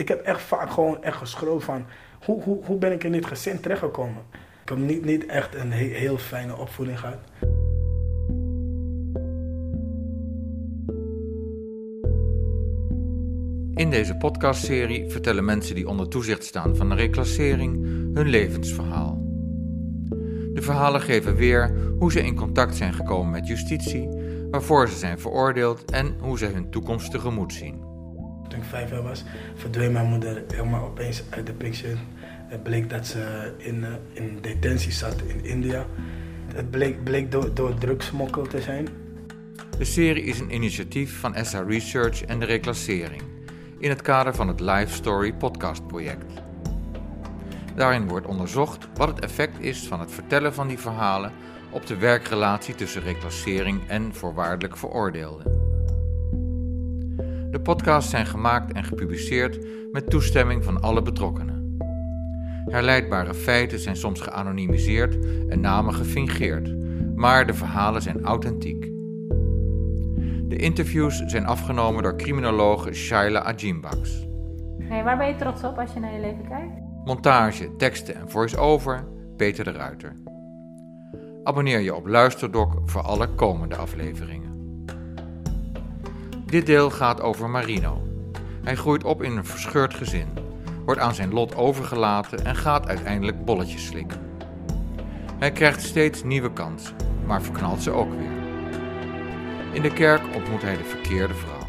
Ik heb echt vaak gewoon echt geschroomd van hoe, hoe, hoe ben ik in dit gezin terechtgekomen. Ik heb niet, niet echt een he- heel fijne opvoeding gehad. In deze podcastserie vertellen mensen die onder toezicht staan van een reclassering hun levensverhaal. De verhalen geven weer hoe ze in contact zijn gekomen met justitie, waarvoor ze zijn veroordeeld en hoe ze hun toekomst tegemoet zien. Toen ik vijf jaar was, verdween mijn moeder helemaal opeens uit de picture. Het bleek dat ze in, eh, in detentie zat in India. Het bleek, bleek door, door drugsmokkel te zijn. De serie is een initiatief van SA Research en de reclassering in het kader van het Life Story podcast project. Daarin wordt onderzocht wat het effect is van het vertellen van die verhalen op de werkrelatie tussen reclassering en voorwaardelijk veroordeelden. De podcasts zijn gemaakt en gepubliceerd met toestemming van alle betrokkenen. Herleidbare feiten zijn soms geanonimiseerd en namen gefingeerd, maar de verhalen zijn authentiek. De interviews zijn afgenomen door criminologe Shaila Ajimbaks. Hey, waar ben je trots op als je naar je leven kijkt? Montage, teksten en voice-over Peter de Ruiter. Abonneer je op Luisterdoc voor alle komende afleveringen. Dit deel gaat over Marino. Hij groeit op in een verscheurd gezin, wordt aan zijn lot overgelaten en gaat uiteindelijk bolletjes slikken. Hij krijgt steeds nieuwe kansen, maar verknalt ze ook weer. In de kerk ontmoet hij de verkeerde vrouw.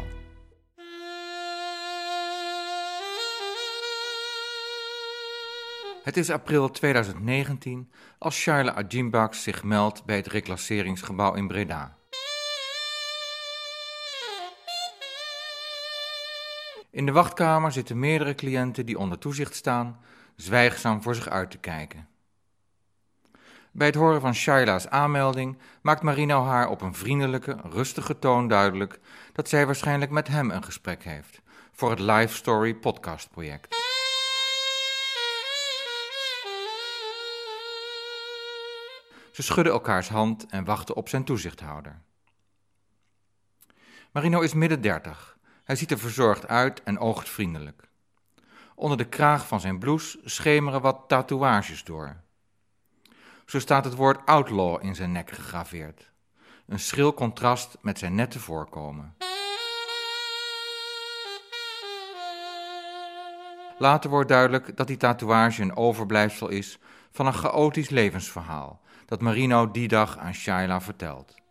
Het is april 2019 als Shaila Ajimbaks zich meldt bij het reclasseringsgebouw in Breda. In de wachtkamer zitten meerdere cliënten die onder toezicht staan, zwijgzaam voor zich uit te kijken. Bij het horen van Shaila's aanmelding maakt Marino haar op een vriendelijke, rustige toon duidelijk dat zij waarschijnlijk met hem een gesprek heeft voor het Life Story podcast project. Ze schudden elkaars hand en wachten op zijn toezichthouder. Marino is midden dertig. Hij ziet er verzorgd uit en oogt vriendelijk. Onder de kraag van zijn blouse schemeren wat tatoeages door. Zo staat het woord outlaw in zijn nek gegraveerd. Een schril contrast met zijn nette voorkomen. Later wordt duidelijk dat die tatoeage een overblijfsel is van een chaotisch levensverhaal dat Marino die dag aan Shaila vertelt.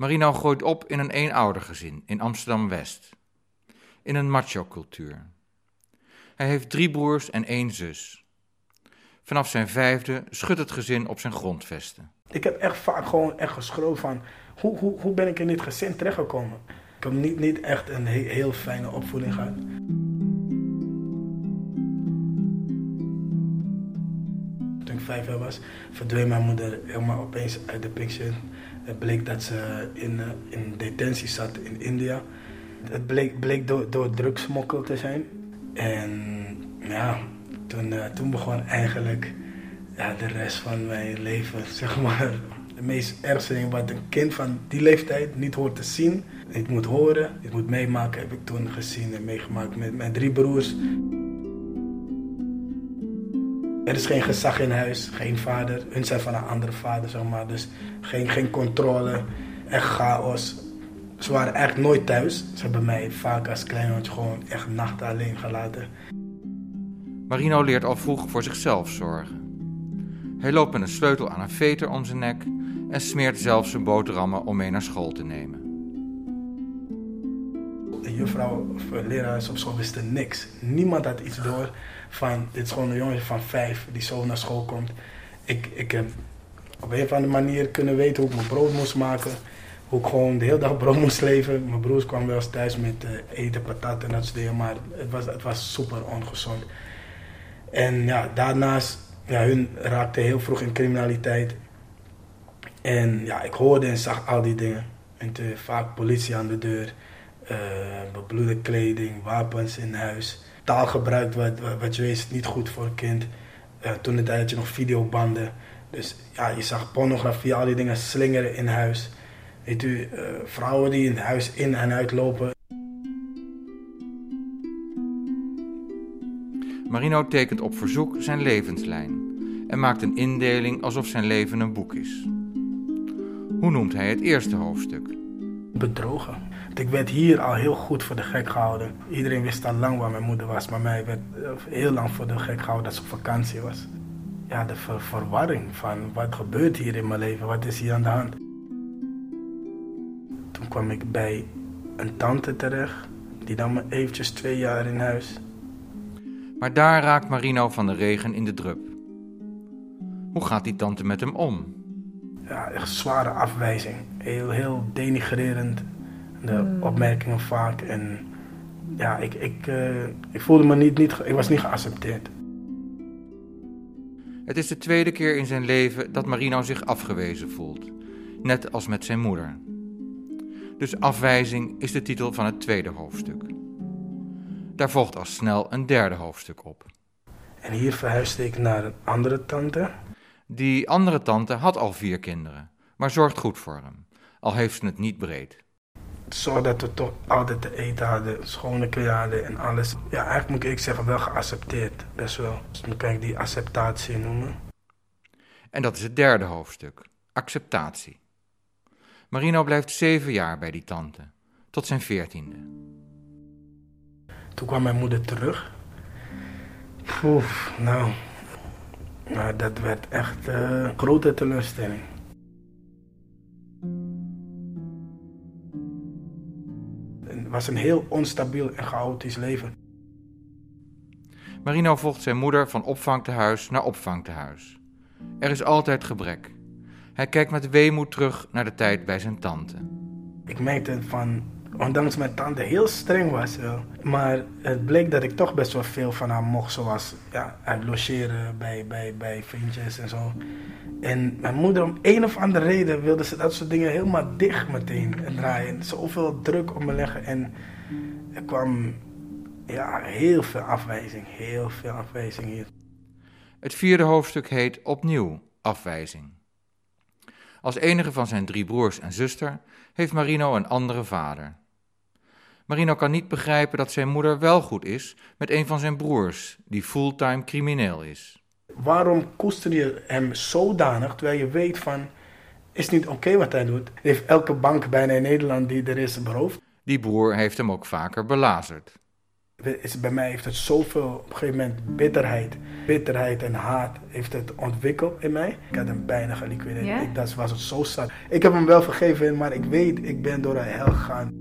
Marino groeit op in een eenoudergezin in Amsterdam-West, in een macho-cultuur. Hij heeft drie broers en één zus. Vanaf zijn vijfde schudt het gezin op zijn grondvesten. Ik heb echt vaak gewoon echt geschroomd van hoe, hoe, hoe ben ik in dit gezin terechtgekomen. Ik heb niet, niet echt een he- heel fijne opvoeding gehad. Toen ik vijf jaar was, verdween mijn moeder helemaal opeens uit de picture. Het bleek dat ze in, eh, in detentie zat in India. Het bleek, bleek door, door drugsmokkel te zijn. En ja, toen, eh, toen begon eigenlijk ja, de rest van mijn leven, zeg maar. De meest ergste ding wat een kind van die leeftijd niet hoort te zien, niet moet horen, niet moet meemaken, heb ik toen gezien en meegemaakt met mijn drie broers. Er is geen gezag in huis, geen vader. Hun zijn van een andere vader, zeg maar. Dus geen, geen controle, echt chaos. Ze waren eigenlijk nooit thuis. Ze hebben mij vaak als klein hondje gewoon echt nachten alleen gelaten. Marino leert al vroeg voor zichzelf zorgen. Hij loopt met een sleutel aan een veter om zijn nek en smeert zelf zijn boterhammen om mee naar school te nemen. De juffrouw of lerares op school wisten niks. Niemand had iets door van, dit is gewoon een jongetje van vijf die zo naar school komt. Ik, ik heb op een of andere manier kunnen weten hoe ik mijn brood moest maken. Hoe ik gewoon de hele dag brood moest leven. Mijn broers kwamen wel eens thuis met eh, eten, patat en dat soort dingen. Maar het was, het was super ongezond. En ja, daarnaast, ja, hun raakten heel vroeg in criminaliteit. En ja, ik hoorde en zag al die dingen. En te, vaak politie aan de deur, eh, bebloede kleding, wapens in huis. Taalgebruik wat, wat, wat je weet is niet goed voor een kind. Eh, toen de tijd had je nog videobanden. Dus ja, je zag pornografie, al die dingen slingeren in huis. Weet u, eh, vrouwen die in het huis in en uit lopen. Marino tekent op verzoek zijn levenslijn en maakt een indeling alsof zijn leven een boek is. Hoe noemt hij het eerste hoofdstuk? Bedrogen. Want Ik werd hier al heel goed voor de gek gehouden. Iedereen wist al lang waar mijn moeder was, maar mij werd eh, heel lang voor de gek gehouden dat ze op vakantie was. Ja, de ver- verwarring van wat gebeurt hier in mijn leven, wat is hier aan de hand. Toen kwam ik bij een tante terecht, die nam me eventjes twee jaar in huis. Maar daar raakt Marino van de regen in de drup. Hoe gaat die tante met hem om? Ja, echt zware afwijzing. Heel, heel denigrerend. De opmerkingen vaak. En ja, ik, ik, eh, ik voelde me niet, niet, ik was niet geaccepteerd. Het is de tweede keer in zijn leven dat Marino zich afgewezen voelt, net als met zijn moeder. Dus afwijzing is de titel van het tweede hoofdstuk. Daar volgt al snel een derde hoofdstuk op. En hier verhuisde ik naar een andere tante. Die andere tante had al vier kinderen, maar zorgt goed voor hem, al heeft ze het niet breed. Zorg dat we toch altijd te eten hadden, schone kleren hadden en alles. Ja, eigenlijk moet ik zeggen wel geaccepteerd, best wel. Dus dan kan ik die acceptatie noemen. En dat is het derde hoofdstuk, acceptatie. Marino blijft zeven jaar bij die tante, tot zijn veertiende. Toen kwam mijn moeder terug. Oef, nou, nou, dat werd echt eh, een grote teleurstelling. Was een heel onstabiel en chaotisch leven. Marino volgt zijn moeder van opvangtehuis naar opvangtehuis. Er is altijd gebrek. Hij kijkt met weemoed terug naar de tijd bij zijn tante. Ik merkte van, ondanks mijn tante heel streng was, wel, maar het bleek dat ik toch best wel veel van haar mocht, zoals ja, uit logeren bij, bij, bij vriendjes en zo. En mijn moeder, om een of andere reden, wilde ze dat soort dingen helemaal dicht meteen draaien. Zoveel druk op me leggen en er kwam ja, heel veel afwijzing, heel veel afwijzing hier. Het vierde hoofdstuk heet opnieuw afwijzing. Als enige van zijn drie broers en zuster heeft Marino een andere vader. Marino kan niet begrijpen dat zijn moeder wel goed is met een van zijn broers, die fulltime crimineel is. Waarom koester je hem zodanig, terwijl je weet van, is niet oké wat hij doet. Heeft elke bank bijna in Nederland die er is beroofd. Die broer heeft hem ook vaker belazerd. Is, bij mij heeft het zoveel, op een gegeven moment, bitterheid. Bitterheid en haat heeft het ontwikkeld in mij. Ik had hem bijna geliquideerd. Ik, dat was het zo zat. Ik heb hem wel vergeven, maar ik weet, ik ben door de hel gegaan.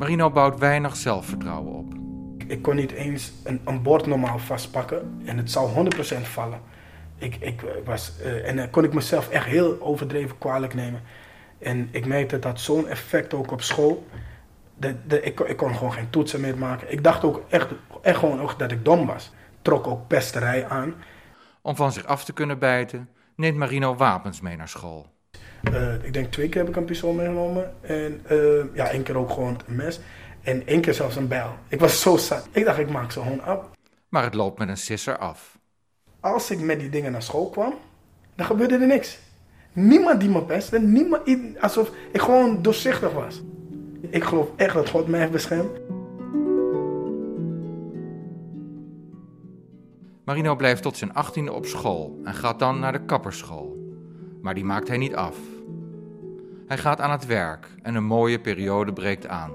Marino bouwt weinig zelfvertrouwen op. Ik kon niet eens een, een bord normaal vastpakken en het zou 100% vallen. Ik, ik was, eh, en dan kon ik mezelf echt heel overdreven kwalijk nemen. En ik merkte dat zo'n effect ook op school. De, de, ik, kon- ik kon gewoon geen toetsen meer maken. Ik dacht ook echt, echt gewoon ook dat ik dom was. Trok ook pesterij aan. Om van zich af te kunnen bijten, neemt Marino wapens mee naar school. Eh, ik denk twee keer heb ik een pistool meegenomen. En eh, ja, één keer ook gewoon een mes. En één keer zelfs een bijl. Ik was zo zat. Ik dacht, ik maak ze gewoon af. Maar het loopt met een sisser af. als ik met die dingen naar school kwam, dan gebeurde er niks. Niemand die me pestte, niemand, alsof ik gewoon doorzichtig was. Ik geloof echt dat God mij heeft beschermd. Marino blijft tot zijn achttiende op school en gaat dan naar de kapperschool. Maar die maakt hij niet af. Hij gaat aan het werk en een mooie periode breekt aan.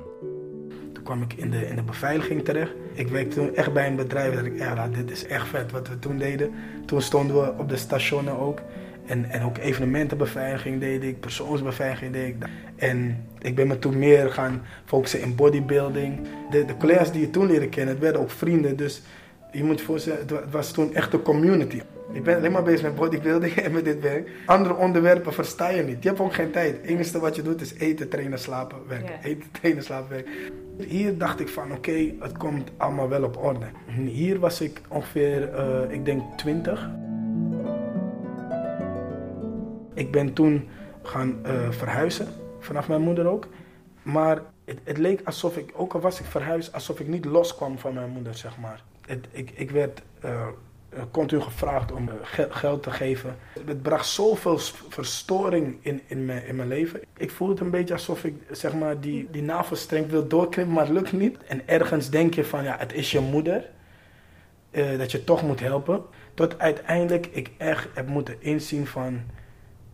Toen kwam ik in de, in de beveiliging terecht. Ik werkte toen echt bij een bedrijf dat ik, ja, nou, dit is echt vet wat we toen deden. Toen stonden we op de stationen ook. En, en ook evenementenbeveiliging deed ik, persoonsbeveiliging deed ik. En ik ben me toen meer gaan focussen in bodybuilding. De, de collega's die je toen leerde kennen, het werden ook vrienden. Dus je moet je voorstellen, het wa- het was toen echt een community. Ik ben alleen maar bezig met bodybuilding en met dit werk. Andere onderwerpen versta je niet. Je hebt ook geen tijd. Het enige wat je doet is eten, trainen, slapen, werken. Eten, trainen, slapen, werken. Hier dacht ik van oké, het komt allemaal wel op orde. Hier was ik ongeveer, eh, ik denk 20. Ik ben toen gaan eh, verhuizen, vanaf mijn moeder ook. Maar Het, het leek alsof ik, ook al was ik verhuisd, alsof ik niet loskwam van mijn moeder, zeg maar. Ik, ik werd continu gevraagd om geld te geven. Het bracht zoveel verstoring in, in, mijn, in mijn leven. Ik voelde het een beetje alsof ik zeg maar, die, die navelstreng wil doorknippen, maar het lukt niet. En ergens denk je van, ja, het is je moeder. Uh, dat je toch moet helpen. Tot uiteindelijk ik echt heb moeten inzien van,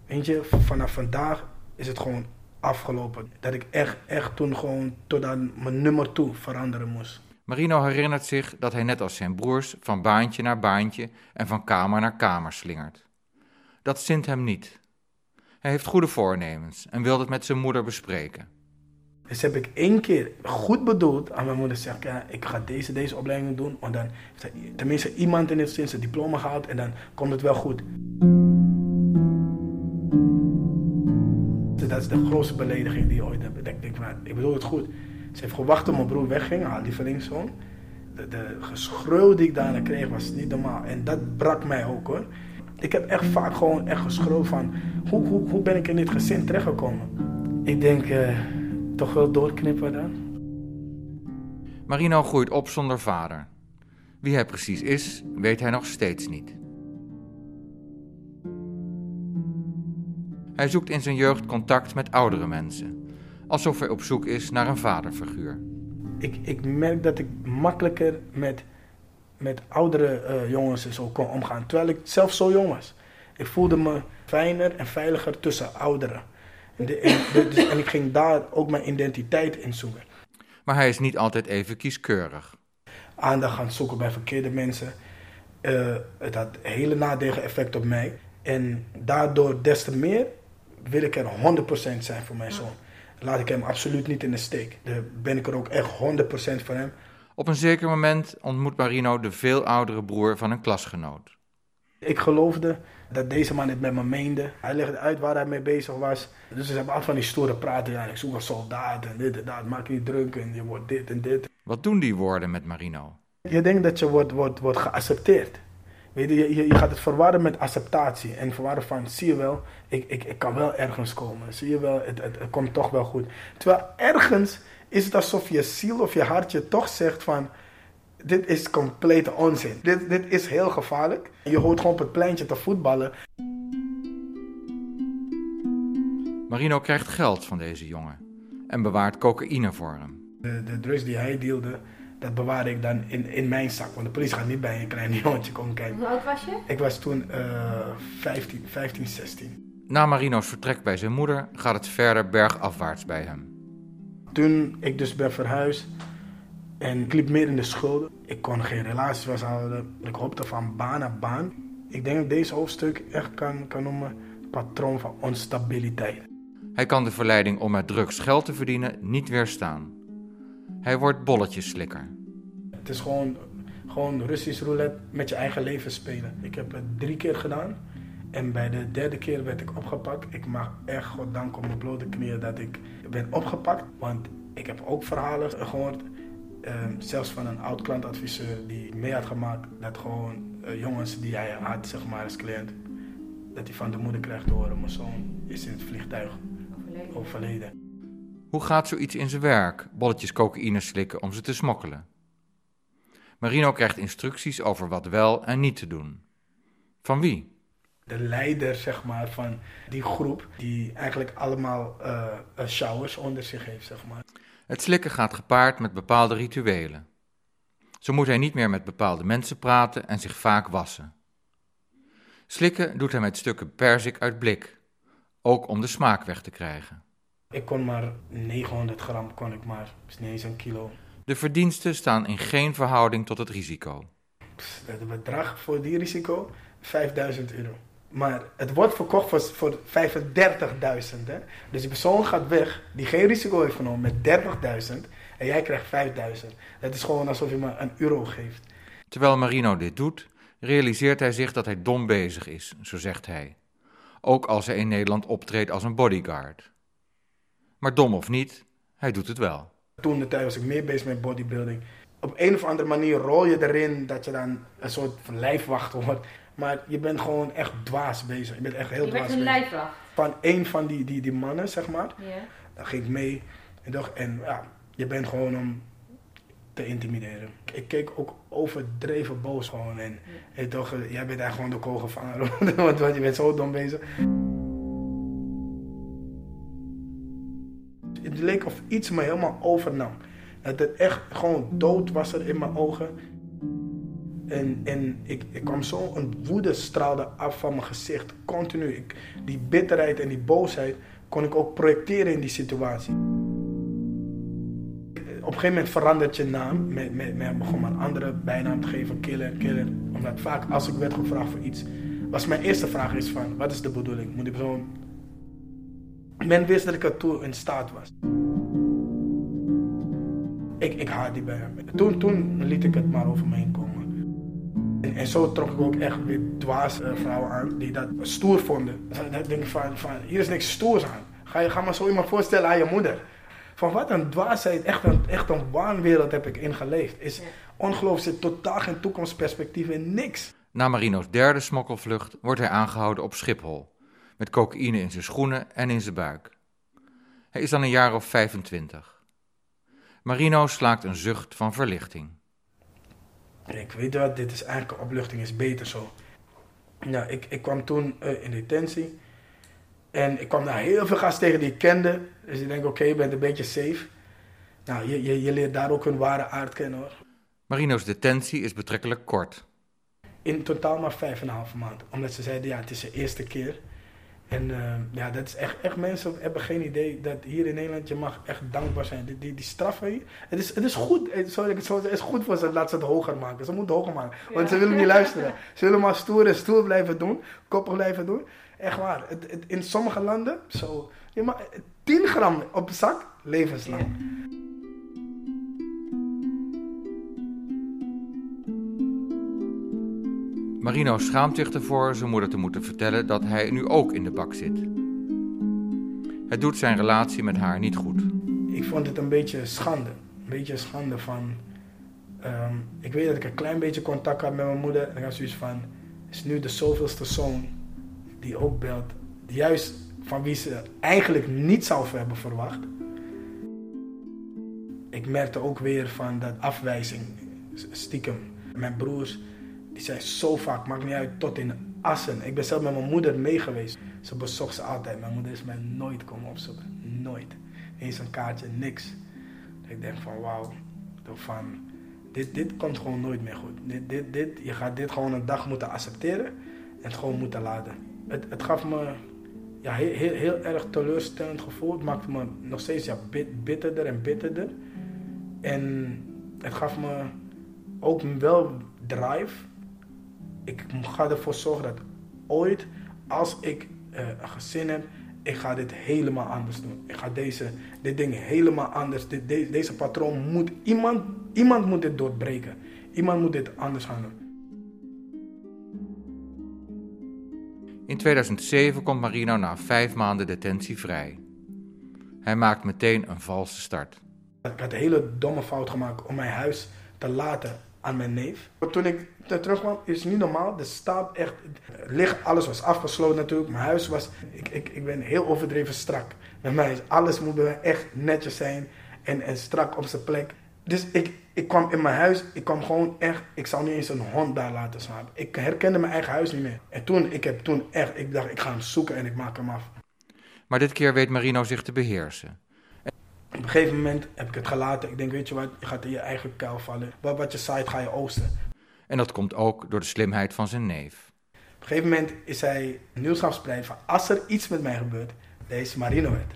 weet je, vanaf vandaag is het gewoon afgelopen. Dat ik echt, echt toen gewoon tot aan mijn nummer toe veranderen moest. Marino herinnert zich dat hij net als zijn broers van baantje naar baantje en van kamer naar kamer slingert. Dat zint hem niet. Hij heeft goede voornemens en wil het met zijn moeder bespreken. Dus heb ik één keer goed bedoeld aan mijn moeder ja, ik ga deze, deze opleiding doen. Want dan tenminste iemand in het zin zijn diploma gehaald en dan komt het wel goed. Dat is de grootste belediging die je ooit hebt. Ik denk, ik bedoel het goed. Ze heeft gewacht tot mijn broer wegging, haar lievelingszoon. De, de geschreeuw die ik daarna kreeg was niet normaal. En dat brak mij ook hoor. Ik heb echt vaak gewoon echt geschreeuwd van, hoe, hoe, hoe ben ik in dit gezin terechtgekomen? Ik denk, uh, toch wel doorknippen dan. Marino groeit op zonder vader. Wie hij precies is, weet hij nog steeds niet. Hij zoekt in zijn jeugd contact met oudere mensen, alsof hij op zoek is naar een vaderfiguur. Ik, ik merk dat ik makkelijker met, met oudere uh, jongens zo kon omgaan, terwijl ik zelf zo jong was. Ik voelde me fijner en veiliger tussen ouderen. En, de, en, dus, en ik ging daar ook mijn identiteit in zoeken. Maar hij is niet altijd even kieskeurig. Aandacht gaan zoeken bij verkeerde mensen. Uh, het had hele nadelige effect op mij. En daardoor des te meer wil ik er 100% zijn voor mijn zoon. Laat ik hem absoluut niet in de steek. Dan ben ik er ook echt 100% voor hem. Op een zeker moment ontmoet Marino de veel oudere broer van een klasgenoot. Ik geloofde dat deze man het met me meende. Hij legde uit waar hij mee bezig was. Dus ze hebben altijd van die stoere praten. Ja, ik zoek een soldaat en dit en dat. Maak je niet druk en je wordt dit en dit. Wat doen die woorden met Marino? Je denkt dat je wordt, wordt, wordt geaccepteerd. Weet je, je, je gaat het verwarren met acceptatie. En verwarren van, zie je wel, ik, ik, ik kan wel ergens komen. Zie je wel, het, het, het komt toch wel goed. Terwijl ergens is het alsof je ziel of je hartje toch zegt van dit is complete onzin. Dit, dit is heel gevaarlijk. Je hoort gewoon op het pleintje te voetballen. Marino krijgt geld van deze jongen en bewaart cocaïne voor hem. De, de drugs die hij deelde, dat bewaarde ik dan in, in mijn zak. Want de politie gaat niet bij een klein jongetje komen kijken. Hoe oud was je? Ik was toen uh, 15, 15, 16. Na Marino's vertrek bij zijn moeder gaat het verder bergafwaarts bij hem. Toen ik dus ben verhuisd, en ik liep meer in de schulden. Ik kon geen relaties vasthouden. Ik hoopte van baan naar baan. Ik denk dat deze hoofdstuk echt kan, kan noemen patroon van onstabiliteit. Hij kan de verleiding om met drugs geld te verdienen niet weerstaan. Hij wordt bolletjeslikker. Het is gewoon, gewoon Russisch roulette met je eigen leven spelen. Ik heb het drie keer gedaan. En bij de derde keer werd ik opgepakt. Ik mag echt goddank op mijn blote knieën dat ik ben opgepakt. Want ik heb ook verhalen gehoord Ehm, zelfs van een oud klantadviseur die mee had gemaakt dat gewoon uh, jongens die hij had, zeg maar, als cliënt, dat hij van de moeder krijgt te horen, mijn zoon is in het vliegtuig overleden. overleden. Hoe gaat zoiets in zijn werk, bolletjes cocaïne slikken om ze te smokkelen? Marino krijgt instructies over wat wel en niet te doen. Van wie? De leider, zeg maar, van die groep, die eigenlijk allemaal uh, showers onder zich heeft, zeg maar. Het slikken gaat gepaard met bepaalde rituelen. Zo moet hij niet meer met bepaalde mensen praten en zich vaak wassen. Slikken doet hij met stukken perzik uit blik, ook om de smaak weg te krijgen. Ik kon maar 900 gram, kon ik maar, is niet eens een kilo. De verdiensten staan in geen verhouding tot het risico. Het bedrag voor die risico, 5000 euro. Maar het wordt verkocht voor, voor 35.000. Dus die persoon gaat weg die geen risico heeft genomen met 30.000 en jij krijgt 5.000. Het is gewoon alsof je me een euro geeft. Terwijl Marino dit doet, realiseert hij zich dat hij dom bezig is, zo zegt hij. Ook als hij in Nederland optreedt als een bodyguard. Maar dom of niet, hij doet het wel. Toen de tijd was ik meer bezig met bodybuilding. Op een of andere manier rol je erin dat je dan een soort van lijfwacht wordt. Maar je bent gewoon echt dwaas bezig. Je bent echt heel je dwaas bezig. Je bent een lijfwacht. Van een van die, die, die mannen, zeg maar. Ja. Dan ging ik mee En, toch, en ja, je bent gewoon om te intimideren. Ik keek ook overdreven boos gewoon. En, en toch, jij bent eigenlijk gewoon de kogel gevangen. want, want je bent zo dom bezig. Leek of iets me helemaal overnam. Dat het echt gewoon dood was er in mijn ogen. En, en ik, ik kwam zo een woede straalde af van mijn gezicht. Continu. Ik, die bitterheid en die boosheid kon ik ook projecteren in die situatie. Op een gegeven moment verandert je naam. Met, met, met begon een andere bijnaam te geven. Killer, killer. Omdat vaak als ik werd gevraagd voor iets... Was mijn eerste vraag is van... Wat is de bedoeling? Moet die persoon... Men wist dat ik ertoe in staat was. Ik, ik haat die bij hem. Toen, toen liet ik het maar over me heen komen. En, en zo trok ik ook echt weer dwaas uh, vrouwen aan die dat stoer vonden. Dan denk ik van, van, hier is niks stoers aan. Ga je ga maar zo iemand voorstellen aan je moeder. Van wat een dwaasheid, echt een, echt een waanwereld heb ik ingeleefd. Is ja. ongelooflijk, zit totaal geen toekomstperspectief in niks. Na Marino's derde smokkelvlucht wordt hij aangehouden op Schiphol. Met cocaïne in zijn schoenen en in zijn buik. Hij is dan een jaar of 25. Marino slaakt een zucht van verlichting. Ik weet wat, dit is eigenlijk opluchting, is beter zo. Ja, ik, ik kwam toen uh, in detentie. En ik kwam daar heel veel gasten tegen die ik kende. Dus ik denk, oké, okay, je bent een beetje safe. Nou, je, je, je leert daar ook hun ware aard kennen hoor. Marino's detentie is betrekkelijk kort. In totaal maar vijf en een half maand. Omdat ze zeiden, ja, het is de eerste keer. En uh, ja, dat is echt, echt, mensen hebben geen idee dat hier in Nederland je mag echt dankbaar zijn. Die, die, die straffen hier, het is, het is goed, sorry, het is goed voor ze, laat ze het hoger maken. Ze moeten het hoger maken, want ja. ze willen niet luisteren. Ze willen maar stoer en stoer blijven doen, koppig blijven doen. Echt waar, het, het, in sommige landen, zo, je mag 10 gram op zak, levenslang. Ja. Marino schaamt zich ervoor zijn moeder te moeten vertellen dat hij nu ook in de bak zit. Het doet zijn relatie met haar niet goed. Ik vond het een beetje schande. Een beetje schande van... Um, ik weet dat ik een klein beetje contact had met mijn moeder. En ik had zoiets van... is nu de zoveelste zoon die ook belt. Juist van wie ze eigenlijk niet zou hebben verwacht. Ik merkte ook weer van dat afwijzing, stiekem. Mijn broers die zei zo vaak, maakt niet uit, tot in Assen. Ik ben zelf met mijn moeder mee geweest. Ze bezocht ze altijd. Mijn moeder is mij nooit komen opzoeken. Nooit. Eens een kaartje, niks. Ik denk van wauw. Van, dit, dit komt gewoon nooit meer goed. Dit, dit, dit, je gaat dit gewoon een dag moeten accepteren. En het gewoon moeten laten. Het, het gaf me ja, heel, heel, erg teleurstellend gevoel. Het maakte me nog steeds ja, bit, bitterder en bitterder. En het gaf me ook wel drive ik ga ervoor zorgen dat ooit, als ik uh, een gezin heb, ik ga dit helemaal anders doen. Ik ga deze, dit ding helemaal anders. Dit, de, deze patroon moet iemand, iemand moet dit doorbreken. Iemand moet dit anders gaan doen. In 2007 komt Marino na vijf maanden detentie vrij. Hij maakt meteen een valse start. Ik had een hele domme fout gemaakt om mijn huis te laten aan mijn neef. Toen ik terugkwam, is niet normaal. De staat echt, licht, alles was afgesloten natuurlijk. Mijn huis was, ik, ik, ik ben heel overdreven strak. Bij mij is alles moet bij mij echt netjes zijn en, en strak op zijn plek. Dus ik, ik kwam in mijn huis, ik kwam gewoon echt, ik zou niet eens een hond daar laten slapen. Ik herkende mijn eigen huis niet meer. En toen, ik heb toen echt, ik dacht, ik ga hem zoeken en ik maak hem af. Maar dit keer weet Marino zich te beheersen. Op een gegeven moment heb ik het gelaten. Ik denk, weet je wat, je gaat in je eigen kuil vallen. Wat, wat je zaait, ga je oosten. En dat komt ook door de slimheid van zijn neef. Op een gegeven moment is hij nieuws gaan spreiden van... als er iets met mij gebeurt, deze Marino het.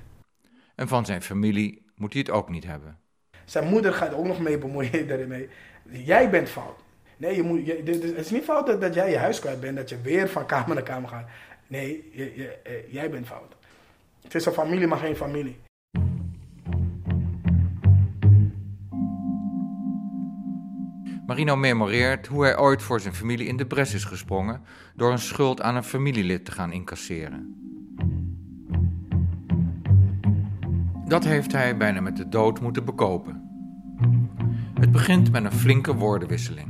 En van zijn familie moet hij het ook niet hebben. Zijn moeder gaat ook nog mee bemoeien daarmee. Jij bent fout. Nee, je moet, je, het is niet fout dat, dat, jij je huis kwijt bent, dat je weer van kamer naar kamer gaat. Nee, je, je, eh, jij bent fout. Het is een familie, maar geen familie. Marino memoreert hoe hij ooit voor zijn familie in de bres is gesprongen door een schuld aan een familielid te gaan incasseren. Dat heeft hij bijna met de dood moeten bekopen. Het begint met een flinke woordenwisseling.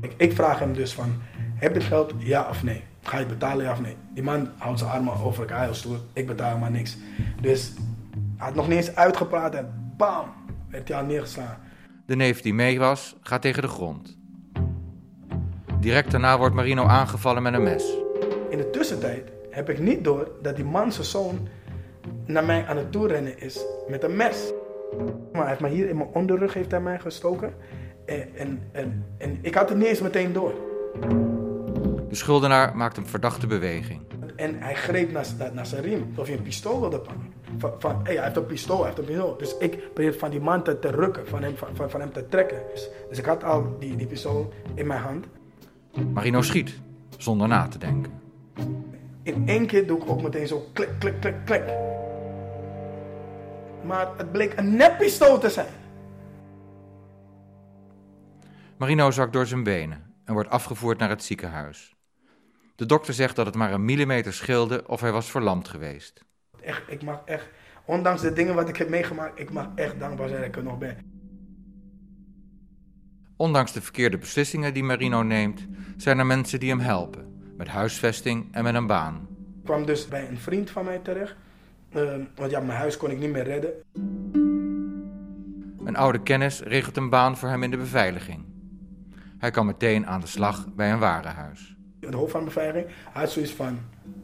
Ik, ik vraag hem dus van, heb je geld, ja of nee? Ga je betalen, ja of nee? Die man houdt zijn armen over elkaar heel stoer, ik betaal maar niks. Dus Hij had nog niet eens uitgepraat en bam, werd hij al neergeslagen. De neef die mee was, gaat tegen de grond. Direct daarna wordt Marino aangevallen met een mes. In de tussentijd heb ik niet door dat die man zijn zoon naar mij aan het toerennen is met een mes. Maar hij heeft mij hier in mijn onderrug heeft hij mij gestoken. En, en, en, en ik had het niet eens meteen door. De schuldenaar maakt een verdachte beweging. En hij greep naar, naar, naar zijn riem, alsof hij een pistool wilde pakken. Van, van hey, hij heeft een pistool, hij heeft een pistool. Dus ik probeerde van die man te, te rukken, van hem, van, van hem te trekken. Dus, dus ik had al die, die pistool in mijn hand. Marino schiet, zonder na te denken. In één keer doe ik ook meteen zo klik, klik, klik, klik. Maar het bleek een neppistool te zijn. Marino zakt door zijn benen en wordt afgevoerd naar het ziekenhuis. De dokter zegt dat het maar een millimeter scheelde of hij was verlamd geweest. Echt, ik mag echt, ondanks de dingen wat ik heb meegemaakt, ik mag echt dankbaar zijn dat ik er nog ben. Ondanks de verkeerde beslissingen die Marino neemt, zijn er mensen die hem helpen. Met huisvesting en met een baan. Ik kwam dus bij een vriend van mij terecht. Uh, want ja, mijn huis kon ik niet meer redden. Een oude kennis regelt een baan voor hem in de beveiliging. Hij kan meteen aan de slag bij een warenhuis. De hoofd van de beveiliging had zoiets van,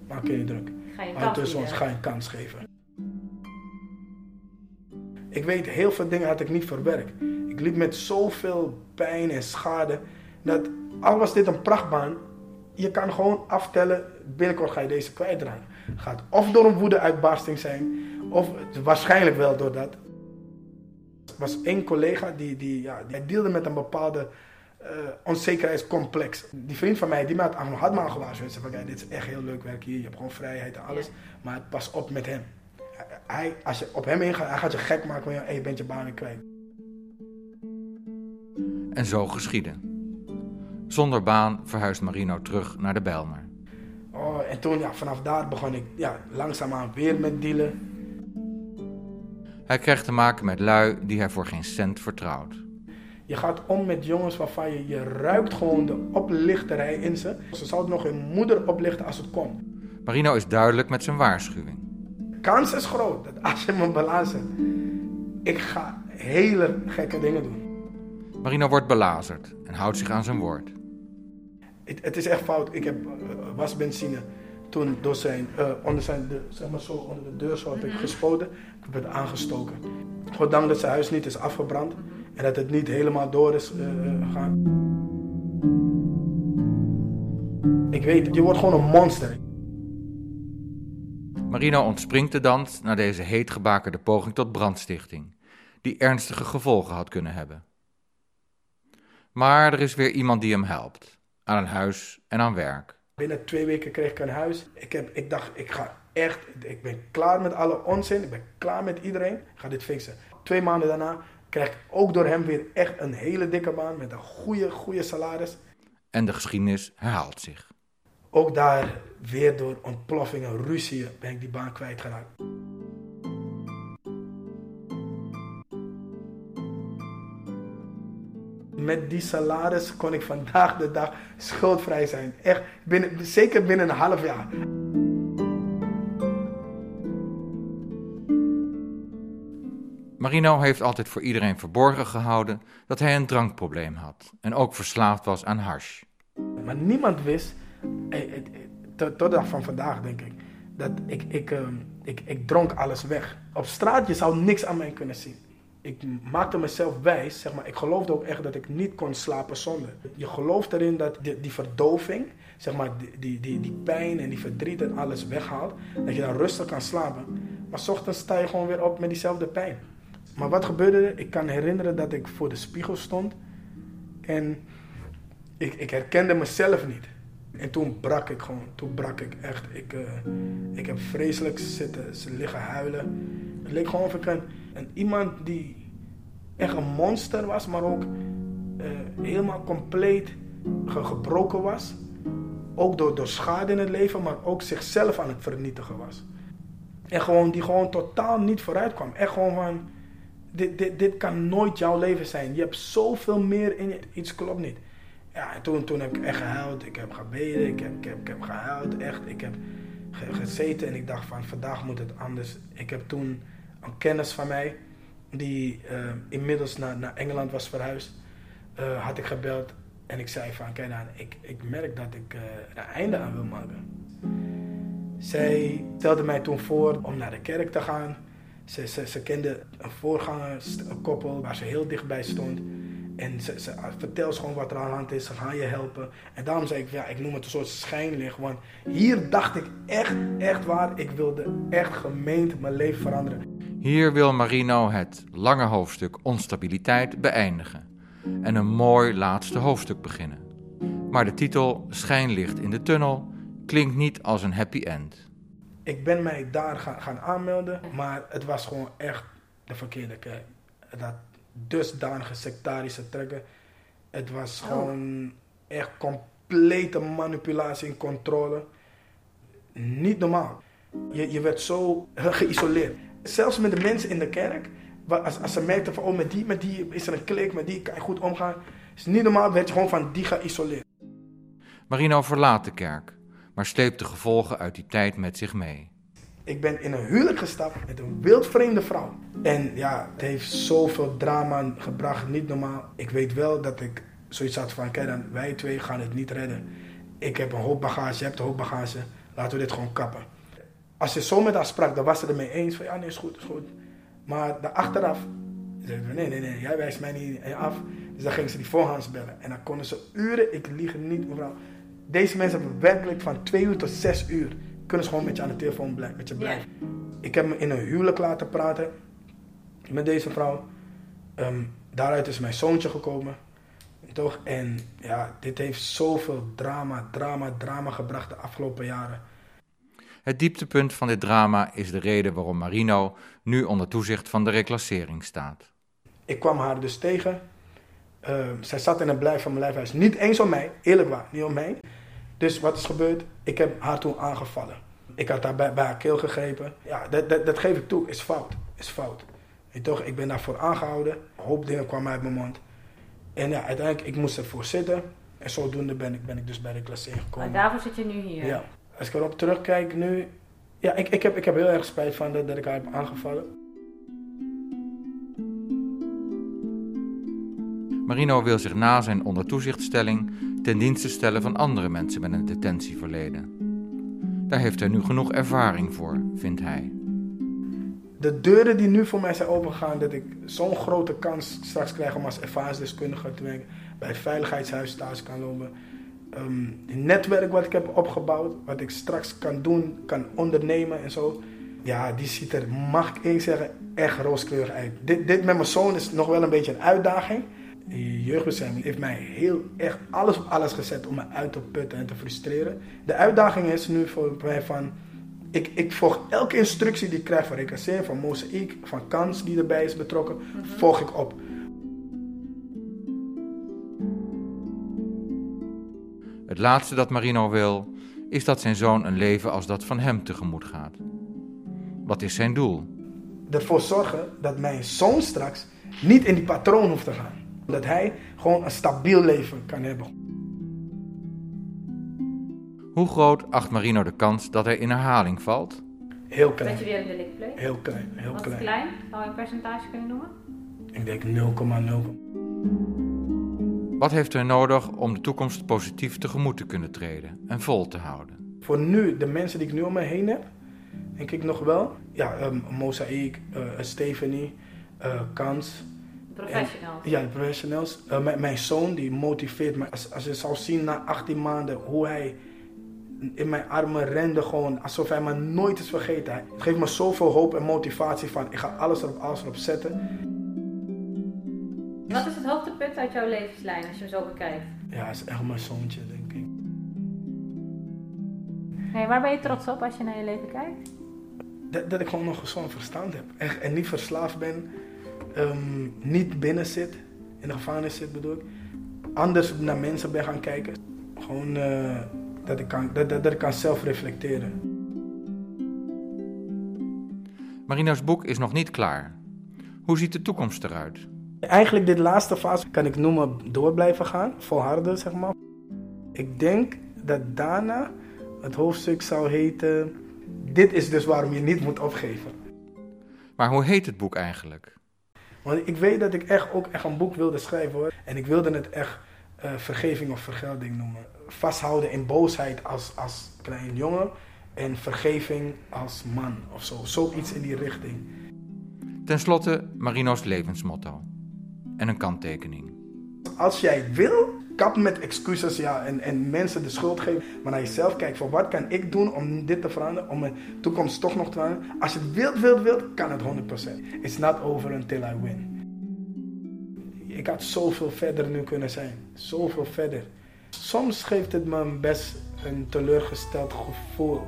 maak je druk. Ga je Maar ons ga je een kans geven. Ik weet, heel veel dingen had ik niet verwerkt. Ik liep met zoveel pijn en schade. Dat al was dit een prachtbaan, je kan gewoon aftellen, binnenkort ga je deze kwijtraken. Gaat of door een woedeuitbarsting zijn, of waarschijnlijk wel door dat. Er was één collega die, die, ja, die deelde met een bepaalde uh, onzekerheidscomplex. Die vriend van mij, die me had, had me al gewaarschuwd. Zei van, kijk, dit is echt heel leuk werk hier. Je hebt gewoon vrijheid en alles. Maar pas op met hem. Hij, als je op hem ingaat, hij gaat je gek maken. Want je bent je baan weer kwijt. En zo geschiedde. Zonder baan verhuist Marino terug naar de Belmer. Oh, en toen, ja, vanaf daar begon ik ja, langzaamaan weer met dealen. Hij krijgt te maken met lui die hij voor geen cent vertrouwt. Je gaat om met jongens waarvan je, je ruikt gewoon de oplichterij in ze. Ze zouden nog hun moeder oplichten als het kon. Marino is duidelijk met zijn waarschuwing. De kans is groot dat als je me belazert, ik ga hele gekke dingen doen. Marino wordt belazerd en houdt zich aan zijn woord. Het, het is echt fout. Ik heb uh, wasbenzine toen door zijn, uh, onder zijn, de, zeg maar zo, onder de deur zo heb ik gespoten. Ik werd aangestoken. Goddank dat zijn huis niet is afgebrand en dat het niet helemaal door is uh, gegaan. Ik weet, je wordt gewoon een monster. Marino ontspringt de dans naar deze heetgebakerde poging tot brandstichting, die ernstige gevolgen had kunnen hebben. Maar er is weer iemand die hem helpt, aan een huis en aan werk. Binnen twee weken kreeg ik een huis. Ik, heb, ik dacht, ik ga echt, ik ben klaar met alle onzin, ik ben klaar met iedereen, ik ga dit fixen. Twee maanden daarna krijg ik ook door hem weer echt een hele dikke baan met een goede, goede salaris. En de geschiedenis herhaalt zich. Ook daar weer door ontploffingen, ruzie, ben ik die baan kwijtgeraakt. Met die salaris kon ik vandaag de dag schuldvrij zijn. Echt, binnen, zeker binnen een half jaar. Marino heeft altijd voor iedereen verborgen gehouden dat hij een drankprobleem had en ook verslaafd was aan hash. Maar niemand wist, eh, eh, tot, tot de dag van vandaag denk ik, dat ik, ik, uh, ik, ik dronk alles weg. Op straat, je zou niks aan mij kunnen zien. Ik maakte mezelf wijs, zeg maar, ik geloofde ook echt dat ik niet kon slapen zonder. Je gelooft erin dat die, verdoving, zeg maar, die, die, die, die pijn en die verdriet en alles weghaalt. Dat je dan rustig kan slapen. Maar ochtends sta je gewoon weer op met diezelfde pijn. Maar wat gebeurde er? Ik kan herinneren dat ik voor de spiegel stond. En ik, ik herkende mezelf niet. En toen brak ik gewoon. Toen brak ik echt. Ik, uh, ik heb vreselijk zitten, liggen huilen. Het leek gewoon of ik een, iemand die echt een monster was, maar ook uh, helemaal compleet ge gebroken was. Ook door, door schade in het leven, maar ook zichzelf aan het vernietigen was. En gewoon, die gewoon totaal niet vooruit kwam. Echt gewoon van, dit, dit, dit kan nooit jouw leven zijn. Je hebt zoveel meer in je, iets klopt niet. Ja, en toen, toen heb ik echt gehuild. Ik heb gebeden, ik heb, ik heb, ik heb gehuild, echt. Ik heb gezeten en ik dacht van, vandaag moet het anders. Ik heb toen een kennis van mij, die eh, inmiddels naar, naar Engeland was verhuisd, eh, had ik gebeld en ik zei van, kijk dan, ik, ik merk dat ik uh, een einde aan wil maken. Zij stelde mij toen voor om naar de kerk te gaan. Ze, ze, ze kende een voorgangerskoppel waar ze heel dichtbij stond. En ze, ze vertelt gewoon wat er aan de hand is, ze gaan je helpen. En daarom zei ik, ja, ik noem het een soort schijnlicht. Want hier dacht ik echt, echt waar, ik wilde echt gemeend mijn leven veranderen. Hier wil Marino het lange hoofdstuk onstabiliteit beëindigen. En een mooi laatste hoofdstuk beginnen. Maar de titel Schijnlicht in de tunnel klinkt niet als een happy end. Ik ben mij daar gaan, gaan aanmelden, maar het was gewoon echt de verkeerde kerk. Dat dusdanige sectarische trekken. Het was Oh. gewoon echt complete manipulatie en controle. Niet normaal. Je, je werd zo geïsoleerd. Zelfs met de mensen in de kerk, als, als ze merkten van oh, met die, met die is er een klik, met die kan je goed omgaan. is niet normaal, werd je gewoon van die geïsoleerd. Marino verlaat de kerk, maar sleept de gevolgen uit die tijd met zich mee. Ik ben in een huwelijk gestapt met een wildvreemde vrouw. En ja, het heeft zoveel drama gebracht, niet normaal. Ik weet wel dat ik zoiets had van, kijk dan, wij twee gaan het niet redden. Ik heb een hoop bagage, je hebt een hoop bagage, laten we dit gewoon kappen. Als je zo met haar sprak, dan was ze ermee eens van, ja nee, is goed, is goed. Maar de achteraf, zei ze, nee, nee, nee, jij wijst mij niet af. Dus dan ging ze die voorhands bellen. En dan konden ze uren, ik lieg niet mevrouw. Deze mensen hebben werkelijk van twee uur tot zes uur kunnen ze gewoon met je aan de telefoon blijven, met je. Ik heb me in een huwelijk laten praten met deze vrouw. Ehm, daaruit is mijn zoontje gekomen. Toch? En ja, dit heeft zoveel drama, drama, drama gebracht de afgelopen jaren. Het dieptepunt van dit drama is de reden waarom Marino nu onder toezicht van de reclassering staat. Ik kwam haar dus tegen. Ehm, zij zat in een blijf van mijn lijfhuis. Niet eens om mij, eerlijk waar, niet om mij. Dus wat is gebeurd? Ik heb haar toen aangevallen. Ik had haar bij, bij haar keel gegrepen. Ja, dat, dat, dat geef ik toe, is fout. Is fout. Toch, ik ben daarvoor aangehouden. Een hoop dingen kwamen uit mijn mond. En ja, uiteindelijk, ik moest ervoor zitten. En zodoende ben ik, ben ik dus bij de klassering Maar gekomen. daarvoor zit je nu hier. Ja. Als ik erop terugkijk nu... Ja, ik, ik, heb, ik heb heel erg spijt van dat, dat ik haar heb aangevallen. Marino wil zich na zijn onder toezichtstelling ten dienste stellen van andere mensen met een detentieverleden. Daar heeft hij nu genoeg ervaring voor, vindt hij. de deuren die nu voor mij zijn opengegaan, dat ik zo'n grote kans straks krijg om als ervaringsdeskundige te werken, bij veiligheidshuis thuis kan lopen. Ehm, het netwerk wat ik heb opgebouwd, wat ik straks kan doen, kan ondernemen en zo. Ja, die ziet er, mag ik zeggen, echt rooskleurig uit. Dit, dit met mijn zoon is nog wel een beetje een uitdaging. Die jeugdbescherming heeft mij heel echt alles op alles gezet om me uit te putten en te frustreren. De uitdaging is nu voor mij van, ik, ik volg elke instructie die ik krijg van Recasseren, van Mozaïek, van Kans die erbij is betrokken, volg ik op. Het laatste dat Marino wil, is dat zijn zoon een leven als dat van hem tegemoet gaat. Wat is zijn doel? Ervoor zorgen dat mijn zoon straks niet in die patroon hoeft te gaan. Dat hij gewoon een stabiel leven kan hebben. Hoe groot acht Marino de kans dat hij in herhaling valt? Heel Dat klein. je weer een delict pleegt. Heel klein, heel Wat klein. klein? Zou je een percentage kunnen noemen? Ik denk 0,0. Wat heeft hij nodig om de toekomst positief tegemoet te kunnen treden en vol te houden? Voor nu, de mensen die ik nu om me heen heb, denk ik nog wel. Ja, um, Mozaïek, eh, Stephanie, eh, Kans. Professionals. Ja, de professionals. Eh, mijn, mijn zoon die motiveert me. Als, als je zou zien na 18 maanden hoe hij in mijn armen rende gewoon alsof hij me nooit is vergeten. Hij geeft me zoveel hoop en motivatie van ik ga alles erop, alles erop zetten. Wat is het hoogtepunt uit jouw levenslijn als je hem zo bekijkt? Ja, hij is echt mijn zoontje denk ik. Hey, waar ben je trots op als je naar je leven kijkt? Dat, dat ik gewoon nog gezond verstand heb. Echt, en niet verslaafd ben. Ehm, niet binnen zit. In de gevangenis zit bedoel ik. Anders naar mensen ben gaan kijken. Gewoon eh, dat, ik kan, dat, dat, dat ik kan zelf reflecteren. Marino's boek is nog niet klaar. Hoe ziet de toekomst eruit? Eigenlijk dit laatste fase kan ik noemen door blijven gaan. Volharden zeg maar. Ik denk dat daarna het hoofdstuk zou heten... Dit is dus waarom je niet moet opgeven. Maar hoe heet het boek eigenlijk? Want ik weet dat ik echt ook echt een boek wilde schrijven hoor. En ik wilde het echt uh, vergeving of vergelding noemen. Vasthouden in boosheid als, als klein jongen. En vergeving als man of zo. Zoiets in die richting. Ten slotte Marino's levensmotto. En een kanttekening. Als jij wil, kap met excuses ja, en, en mensen de schuld geven. Maar naar jezelf kijken van wat kan ik doen om dit te veranderen. Om mijn toekomst toch nog te veranderen. Als je het wilt, wilt, wilt, kan het 100%. It's not over until I win. Ik had zoveel verder nu kunnen zijn. Zoveel verder. Soms geeft het me best een teleurgesteld gevoel.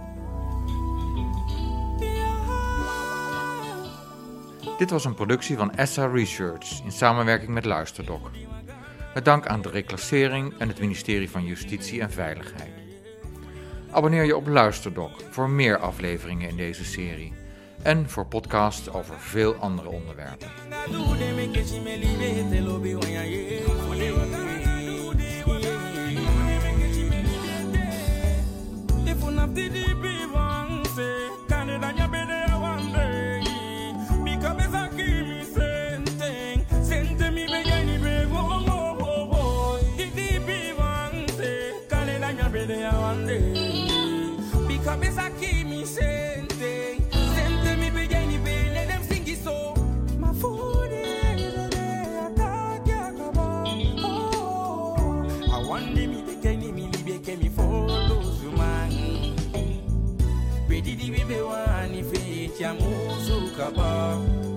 Dit was een productie van ESSA Research in samenwerking met Luisterdoc. Met dank aan de reclassering en het ministerie van Justitie en Veiligheid. Abonneer je op Luisterdoc voor meer afleveringen in deze serie en voor podcasts over veel andere onderwerpen. be one if it's a